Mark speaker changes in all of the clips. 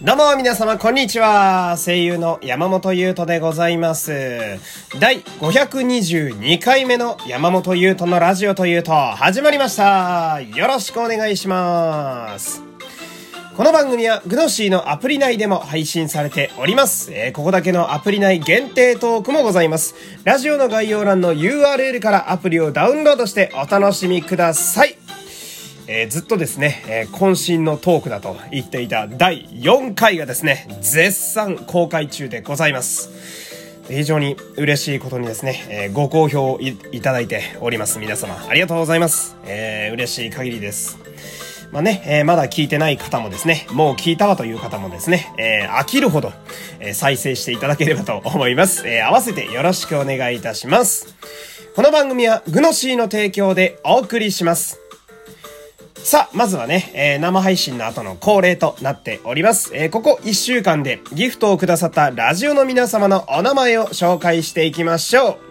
Speaker 1: どうも皆様こんにちは。声優の山本優斗でございます。第522回目の山本優斗のラジオというと始まりました。よろしくお願いします。この番組はグノシーのアプリ内でも配信されております。えーここだけのアプリ内限定トークもございます。ラジオの概要欄の URL からアプリをダウンロードしてお楽しみください。えーずっとですね、えー渾身のトークだと言っていた第4回がですね、絶賛公開中でございます。非常に嬉しいことにですね、えーご好評いただいております。皆様、ありがとうございます。えー嬉しい限りです。まあね、えーまだ聞いてない方もですね、もう聞いたわという方もですね、えー飽きるほど、えー再生していただければと思います。えー合わせてよろしくお願いいたします。この番組はグノシーの提供でお送りします。さあ、まずはね、えー生配信の後の恒例となっております。えーここ1週間でギフトをくださったラジオの皆様のお名前を紹介していきましょう。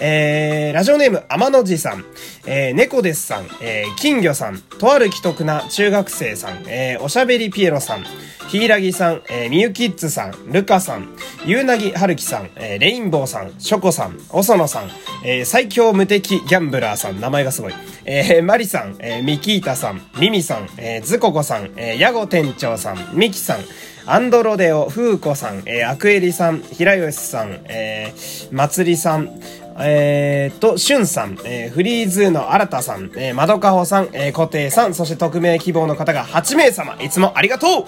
Speaker 1: えー、ラジオネーム、天の寺さん、えー、猫ですさん、えー、金魚さん、とある既得な中学生さん、えー、おしゃべりピエロさん、ヒイラギさん、えー、みゆきっつさん、ルカさん、ゆうなぎはるきさん、えー、レインボーさん、ショコさん、おそのさん、えー、最強無敵ギャンブラーさん、名前がすごい、えー、マリさん、えー、ミキータさん、ミミさん、えー、ズココさん、えー、ヤゴ店長さん、ミキさん、アンドロデオ、フーコさん、えー、アクエリさん、平吉さん、えー、まつりさん、えー、と、しゅんさん、えー、フリーズの新田さん、えー、まどかほさん、えー、固定さん、そして匿名希望の方が8名様、いつもありがとう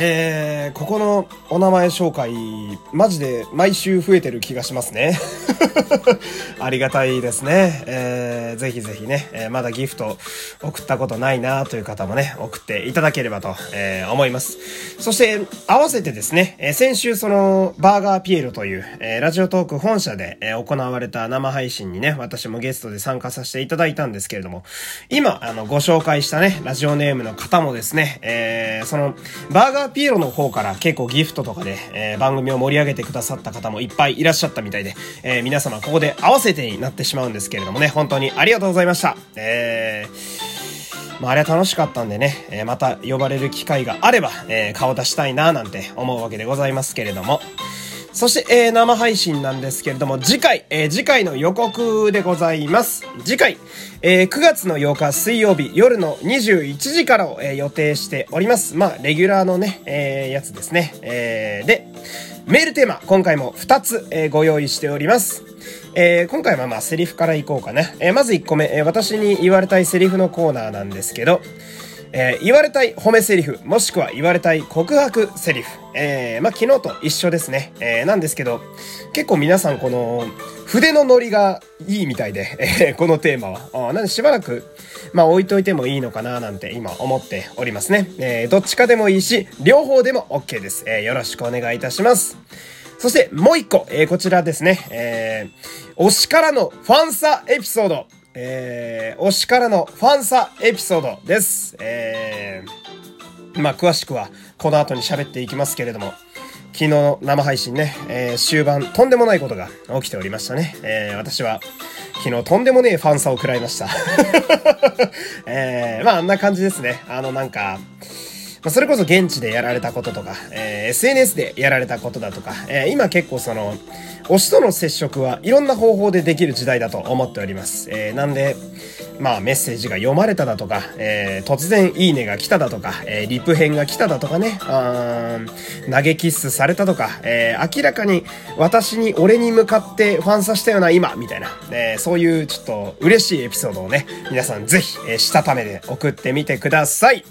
Speaker 1: えー、ここのお名前紹介、マジで毎週増えてる気がしますね。ありがたいですね。えー、ぜひぜひね、えーまだギフト送ったことないなという方もね、送っていただければと、えー思います。そして、合わせてですね、えー先週その、バーガーピエロという、えーラジオトーク本社で、えー行われた生配信にね、私もゲストで参加させていただいたんですけれども、今、あの、ご紹介したね、ラジオネームの方もですね、えーその、バーガーピエロの方から結構ギフトとかで、えー番組を盛り上げてくださった方もいっぱいいらっしゃったみたいで、えー皆様ここで合わせてになってしまうんですけれどもね、本当にありがとうございました。えーまあ、あれは楽しかったんでね、えまた呼ばれる機会があれば、え顔出したいななんて思うわけでございますけれども。そして、えー生配信なんですけれども、次回、えー次回の予告でございます。次回、えー9月の8日水曜日夜の21時からを、えー予定しております。まあ、レギュラーのね、えーやつですね。えーで、メールテーマ、今回も2つ、えーご用意しております。えー今回はまあセリフからいこうかね。えーまず1個目、えー私に言われたいセリフのコーナーなんですけど、えー言われたい褒めセリフ、もしくは言われたい告白セリフ。えーまあ昨日と一緒ですね。えーなんですけど、結構皆さんこの筆のノリがいいみたいで、えーこのテーマは。あなんでしばらく、まあ置いといてもいいのかななんて今思っておりますね。えーどっちかでもいいし、両方でも OK です。えよろしくお願いいたします。そしてもう一個、えこちらですね。えー推しからのファンサエピソード。えー推しからのファンサエピソードです。えーまあ、詳しくはこの後に喋っていきますけれども、昨日生配信ね、えー終盤とんでもないことが起きておりましたね。えー私は昨日とんでもねえファンサを食らいました。えーまああんな感じですね。あのなんか、ま、それこそ現地でやられたこととか、えー SNS でやられたことだとか、えー今結構その、推しとの接触はいろんな方法でできる時代だと思っております。えーなんで、まあメッセージが読まれただとか、えー突然いいねが来ただとか、えーリプ編が来ただとかね、投げキッスされたとか、えー明らかに私に俺に向かってファンサしたような今、みたいな、えーそういうちょっと嬉しいエピソードをね、皆さんぜひ、えーしたためで送ってみてください。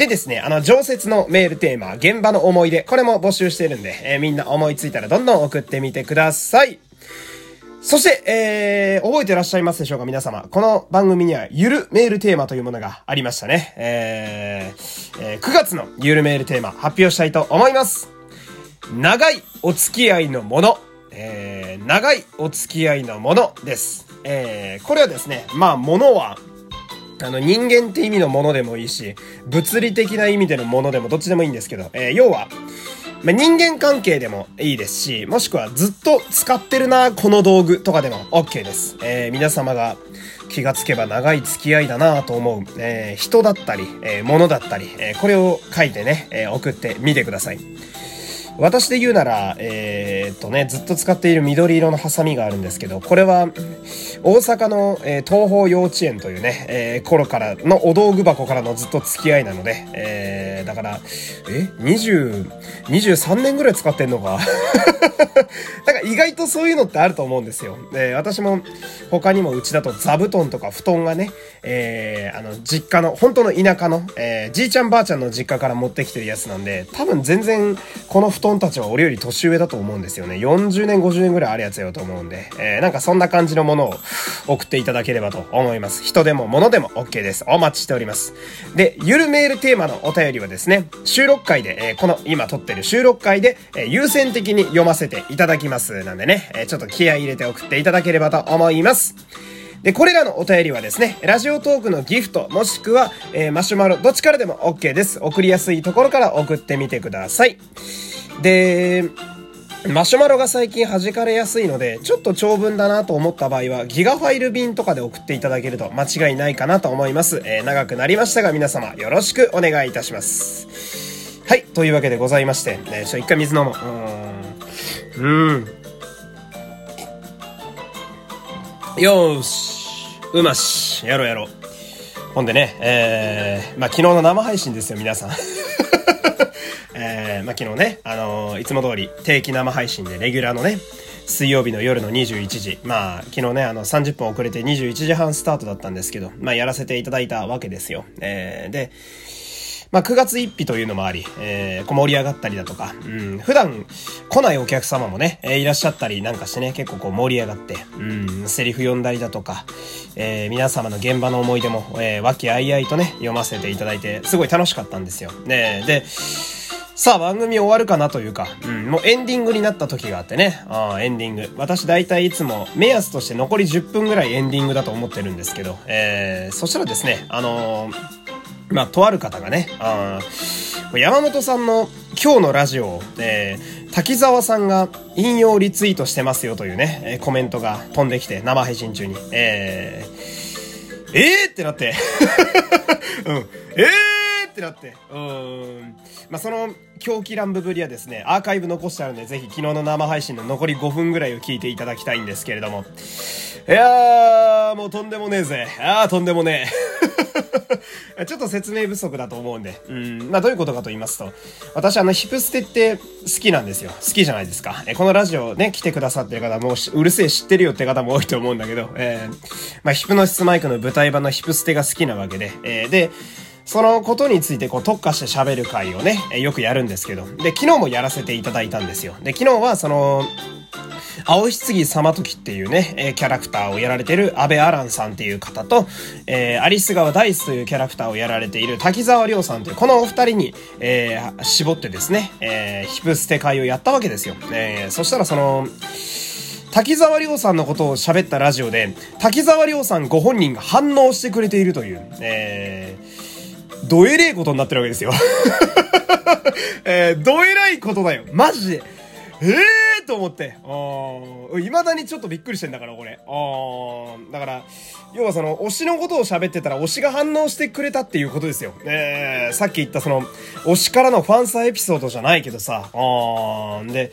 Speaker 1: でですね、あの、常設のメールテーマ、現場の思い出、これも募集してるんで、えーみんな思いついたらどんどん送ってみてください。そして、えー、覚えてらっしゃいますでしょうか皆様。この番組には、ゆるメールテーマというものがありましたね。えーえー9月のゆるメールテーマ、発表したいと思います。長いお付き合いのもの。えー、長いお付き合いのものです。えー、これはですね、まあ、ものは、あの、人間って意味のものでもいいし、物理的な意味でのものでもどっちでもいいんですけど、えー要は、まあ、人間関係でもいいですし、もしくはずっと使ってるな、この道具とかでも OK です。えー、皆様が気がつけば長い付き合いだなと思う、えー、人だったり、えー、物だったり、え、これを書いてね、え、送ってみてください。私で言うなら、え、っとね、ずっと使っている緑色のハサミがあるんですけど、これは、大阪の、えー、東方幼稚園というね、えー、頃からのお道具箱からのずっと付き合いなので、えー、だから、え ?20、23年ぐらい使ってんのか？だから意外とそういうのってあると思うんですよ。で、私も他にもうちだと座布団とか布団がね、えー、あの、実家の、本当の田舎の、えー、じいちゃんばあちゃんの実家から持ってきてるやつなんで、多分全然この布団たちは俺より年上だと思うんですよね。40年、50年ぐらいあるやつよと思うんで、えー、なんかそんな感じのものを送っていただければと思います。人でも物でも OK です。お待ちしております。で、ゆるメールテーマのお便りはですね、収録回で、えー、この今撮ってる収録回で、え、優先的に読ませていただきます。なんでね、え、ちょっと気合入れて送っていただければと思います。で、これらのお便りはですね、ラジオトークのギフト、もしくは、えー、マシュマロ、どっちからでも OK です。送りやすいところから送ってみてください。で、マシュマロが最近弾かれやすいので、ちょっと長文だなと思った場合は、ギガファイル便とかで送っていただけると間違いないかなと思います。えー、長くなりましたが、皆様よろしくお願いいたします。はい、というわけでございまして、えー、ちょ、一回水飲もう。うーん。うん。よーし。うまし。やろうやろう。ほんでね、えー、まあ、昨日の生配信ですよ、皆さん。ー、まあ、昨日ね、あのー、いつも通り定期生配信でレギュラーのね、水曜日の夜の21時。まあ、昨日ね、あの、30分遅れて21時半スタートだったんですけど、まあ、やらせていただいたわけですよ。えー、で、まあ、9月1日というのもあり、えー、こう盛り上がったりだとか、うん、普段来ないお客様もね、えー、いらっしゃったりなんかしてね、結構こう盛り上がって、うん、セリフ読んだりだとか、えー、皆様の現場の思い出も、えー、和気あいあいとね、読ませていただいて、すごい楽しかったんですよ。ねで、さあ番組終わるかなというか、うん、もうエンディングになった時があってね、あエンディング。私大体いつも目安として残り10分ぐらいエンディングだと思ってるんですけど、えー、そしたらですね、あのー、まあ、とある方がね、あ山本さんの今日のラジオを、えー、滝沢さんが引用リツイートしてますよというね、えー、コメントが飛んできて、生配信中に。えー、えーってなって。うん。えーってなって。うん。まあ、その狂気乱舞ぶりはですね、アーカイブ残してあるんで、ぜひ昨日の生配信の残り5分ぐらいを聞いていただきたいんですけれども。いやー、もうとんでもねえぜ。あー、とんでもねえ。ちょっと説明不足だと思うんで。うん。まあ、どういうことかと言いますと、私あの、ヒプステって好きなんですよ。好きじゃないですか。え、このラジオね、来てくださってる方もうるせえ知ってるよって方も多いと思うんだけど、えー、まあ、ヒプノシスマイクの舞台版のヒプステが好きなわけで、えー、で、そのことについてこう特化して喋る回をね、よくやるんですけど、で、昨日もやらせていただいたんですよ。で、昨日はその、青棺様時っていうね、え、キャラクターをやられてる安倍アランさんっていう方と、えー、アリス川ダイスというキャラクターをやられている滝沢亮さんという、このお二人に、えー、絞ってですね、えー、ヒプステ会をやったわけですよ。えー、そしたらその、滝沢亮さんのことを喋ったラジオで、滝沢亮さんご本人が反応してくれているという、えー、どえれえことになってるわけですよ えー、どえらいことだよ。マジで。ええー、と思って。あ未だにちょっとびっくりしてんだから、これ。あだから、要はその、推しのことを喋ってたら、推しが反応してくれたっていうことですよ。えー、さっき言ったその、推しからのファンサーエピソードじゃないけどさ。あで、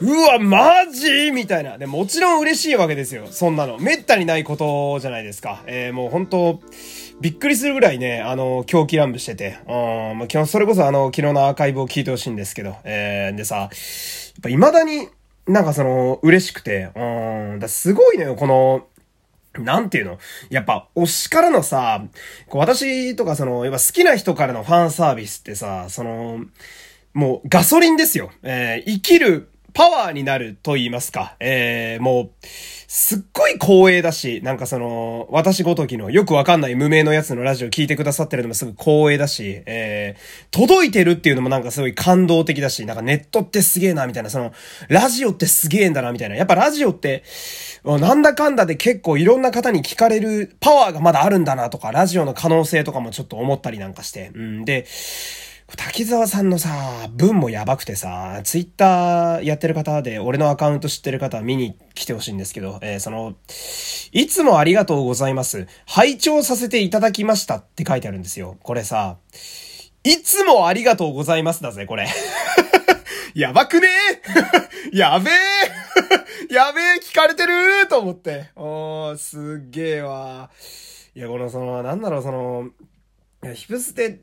Speaker 1: うわ、マジ？みたいな。で、もちろん嬉しいわけですよ。そんなの。めったにないことじゃないですか。えー、もう本当びっくりするぐらいね、あの、狂気乱舞してて、うん、まあ、今日、それこそあの、昨日のアーカイブを聞いてほしいんですけど、えー、でさ、やっぱ未だになんかその、嬉しくて、うん、だすごいのよ、この、なんていうの？やっぱ、推しからのさ、こう私とかその、やっぱ好きな人からのファンサービスってさ、その、もうガソリンですよ。えー、生きるパワーになると言いますか。えー、もう、すっごい光栄だし、なんかその、私ごときのよくわかんない無名のやつのラジオ聞いてくださってるのもすごい光栄だし、えー、届いてるっていうのもなんかすごい感動的だし、なんかネットってすげえな、みたいな、その、ラジオってすげえんだな、みたいな。やっぱラジオって、なんだかんだで結構いろんな方に聞かれるパワーがまだあるんだなとか、ラジオの可能性とかもちょっと思ったりなんかして。うん、で、滝沢さんのさ、文もやばくてさ、ツイッターやってる方で、俺のアカウント知ってる方は見に来てほしいんですけど、えー、その、いつもありがとうございます。拝聴させていただきましたって書いてあるんですよ。これさ、いつもありがとうございますだぜ、これ。やばくねえ やべえ やべえ聞かれてると思って。おー、すっげえわ。いや、この、その、なんだろう、その、いや、ヒプステ、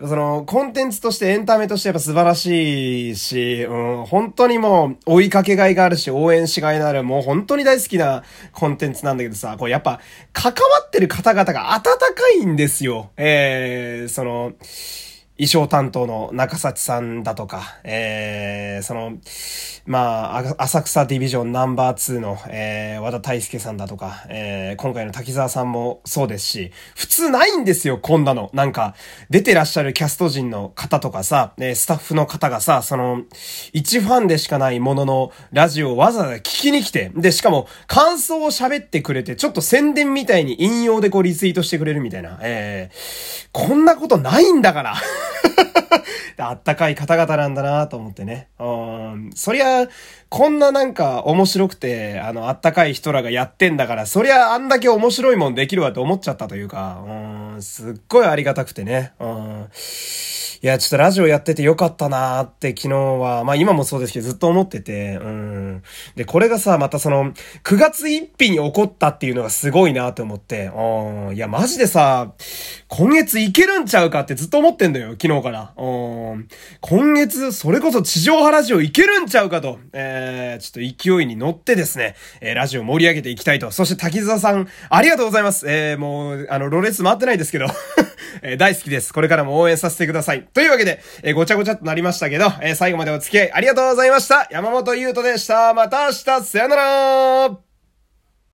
Speaker 1: その、コンテンツとしてエンタメとしてやっぱ素晴らしいし、うん、本当にもう追いかけがいがあるし、応援しがいのある、もう本当に大好きなコンテンツなんだけどさ、これやっぱ、関わってる方々が温かいんですよ。えー、その、衣装担当の中崎さんだとか、えー、その、まあ、浅草ディビジョンナンバー2の、えー、和田大輔さんだとか、えー、今回の滝沢さんもそうですし、普通ないんですよ、こんなの。なんか、出てらっしゃるキャスト陣の方とかさ、え、スタッフの方がさ、その、一ファンでしかないものの、ラジオをわざわざ聞きに来て、で、しかも、感想を喋ってくれて、ちょっと宣伝みたいに引用でこうリツイートしてくれるみたいな、えー、こんなことないんだから。あったかい方々なんだなと思ってね。うん。そりゃ、こんななんか面白くて、あの、あったかい人らがやってんだから、そりゃあんだけ面白いもんできるわって思っちゃったというか、うん、すっごいありがたくてね。うん。いや、ちょっとラジオやっててよかったなーって昨日は、まあ今もそうですけどずっと思ってて、うん。で、これがさ、またその、9月1日に起こったっていうのがすごいなって思って、うん。いや、マジでさ、今月いけるんちゃうかってずっと思ってんだよ、昨日から。うん。今月、それこそ地上波ラジオいけるんちゃうかと、えー、ちょっと勢いに乗ってですね、えー、ラジオ盛り上げていきたいと。そして滝沢さん、ありがとうございます。えー、もう、あの、ロレス回ってないですけどえー、大好きです。これからも応援させてください。というわけで、えー、ごちゃごちゃとなりましたけど、えー、最後までお付き合いありがとうございました。山本優斗でした。また明日、さよなら